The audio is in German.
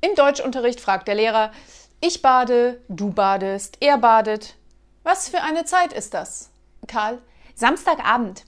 Im Deutschunterricht fragt der Lehrer, ich bade, du badest, er badet. Was für eine Zeit ist das? Karl, Samstagabend.